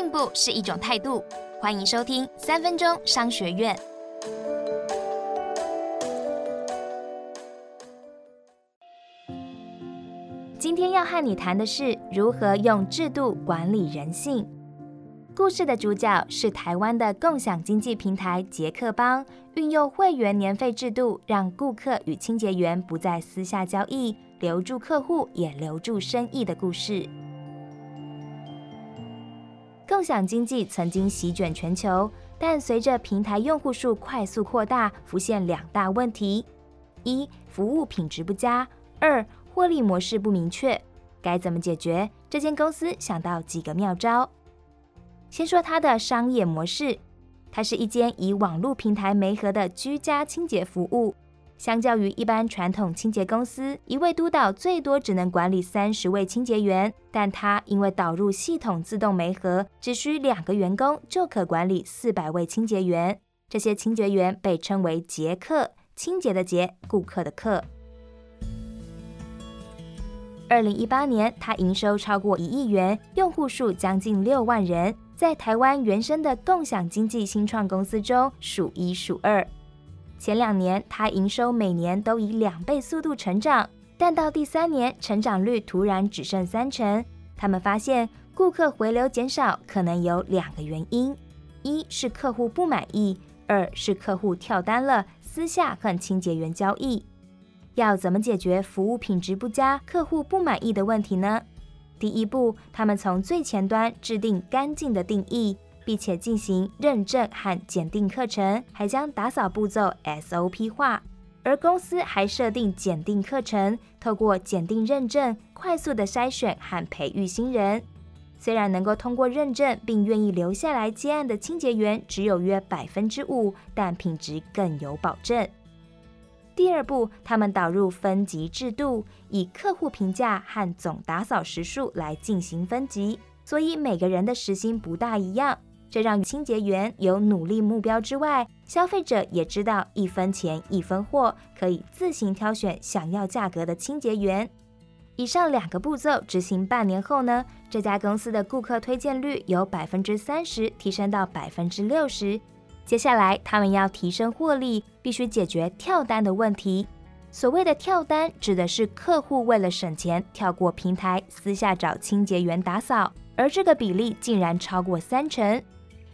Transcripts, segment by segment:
进步是一种态度。欢迎收听三分钟商学院。今天要和你谈的是如何用制度管理人性。故事的主角是台湾的共享经济平台杰克邦，运用会员年费制度，让顾客与清洁员不再私下交易，留住客户也留住生意的故事。共享经济曾经席卷全球，但随着平台用户数快速扩大，浮现两大问题：一、服务品质不佳；二、获利模式不明确。该怎么解决？这间公司想到几个妙招。先说它的商业模式，它是一间以网络平台媒合的居家清洁服务。相较于一般传统清洁公司，一位督导最多只能管理三十位清洁员，但他因为导入系统自动媒合，只需两个员工就可管理四百位清洁员。这些清洁员被称为杰克，清洁的洁，顾客的客。二零一八年，他营收超过一亿元，用户数将近六万人。在台湾原生的共享经济新创公司中数一数二。前两年，它营收每年都以两倍速度成长，但到第三年，成长率突然只剩三成。他们发现顾客回流减少，可能有两个原因：一是客户不满意，二是客户跳单了，私下和清洁员交易。要怎么解决服务品质不佳、客户不满意的问题呢？第一步，他们从最前端制定干净的定义，并且进行认证和检定课程，还将打扫步骤 SOP 化。而公司还设定检定课程，透过检定认证，快速的筛选和培育新人。虽然能够通过认证并愿意留下来接案的清洁员只有约百分之五，但品质更有保证。第二步，他们导入分级制度，以客户评价和总打扫时数来进行分级，所以每个人的时薪不大一样。这让清洁员有努力目标之外，消费者也知道一分钱一分货，可以自行挑选想要价格的清洁员。以上两个步骤执行半年后呢，这家公司的顾客推荐率由百分之三十提升到百分之六十。接下来，他们要提升获利，必须解决跳单的问题。所谓的跳单，指的是客户为了省钱，跳过平台，私下找清洁员打扫，而这个比例竟然超过三成。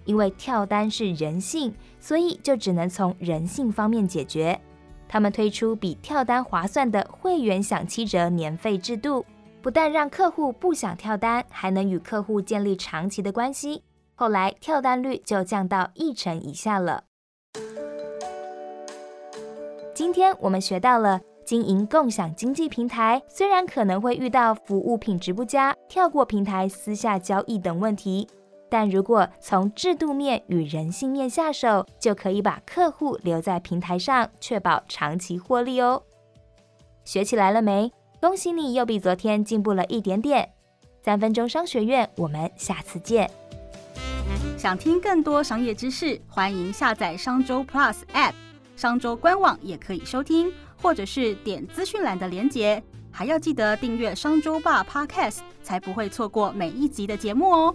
因为跳单是人性，所以就只能从人性方面解决。他们推出比跳单划算的会员享七折年费制度，不但让客户不想跳单，还能与客户建立长期的关系。后来跳单率就降到一成以下了。今天我们学到了经营共享经济平台，虽然可能会遇到服务品质不佳、跳过平台私下交易等问题，但如果从制度面与人性面下手，就可以把客户留在平台上，确保长期获利哦。学起来了没？恭喜你又比昨天进步了一点点。三分钟商学院，我们下次见。想听更多商业知识，欢迎下载商周 Plus App，商周官网也可以收听，或者是点资讯栏的连结。还要记得订阅商周吧 Podcast，才不会错过每一集的节目哦。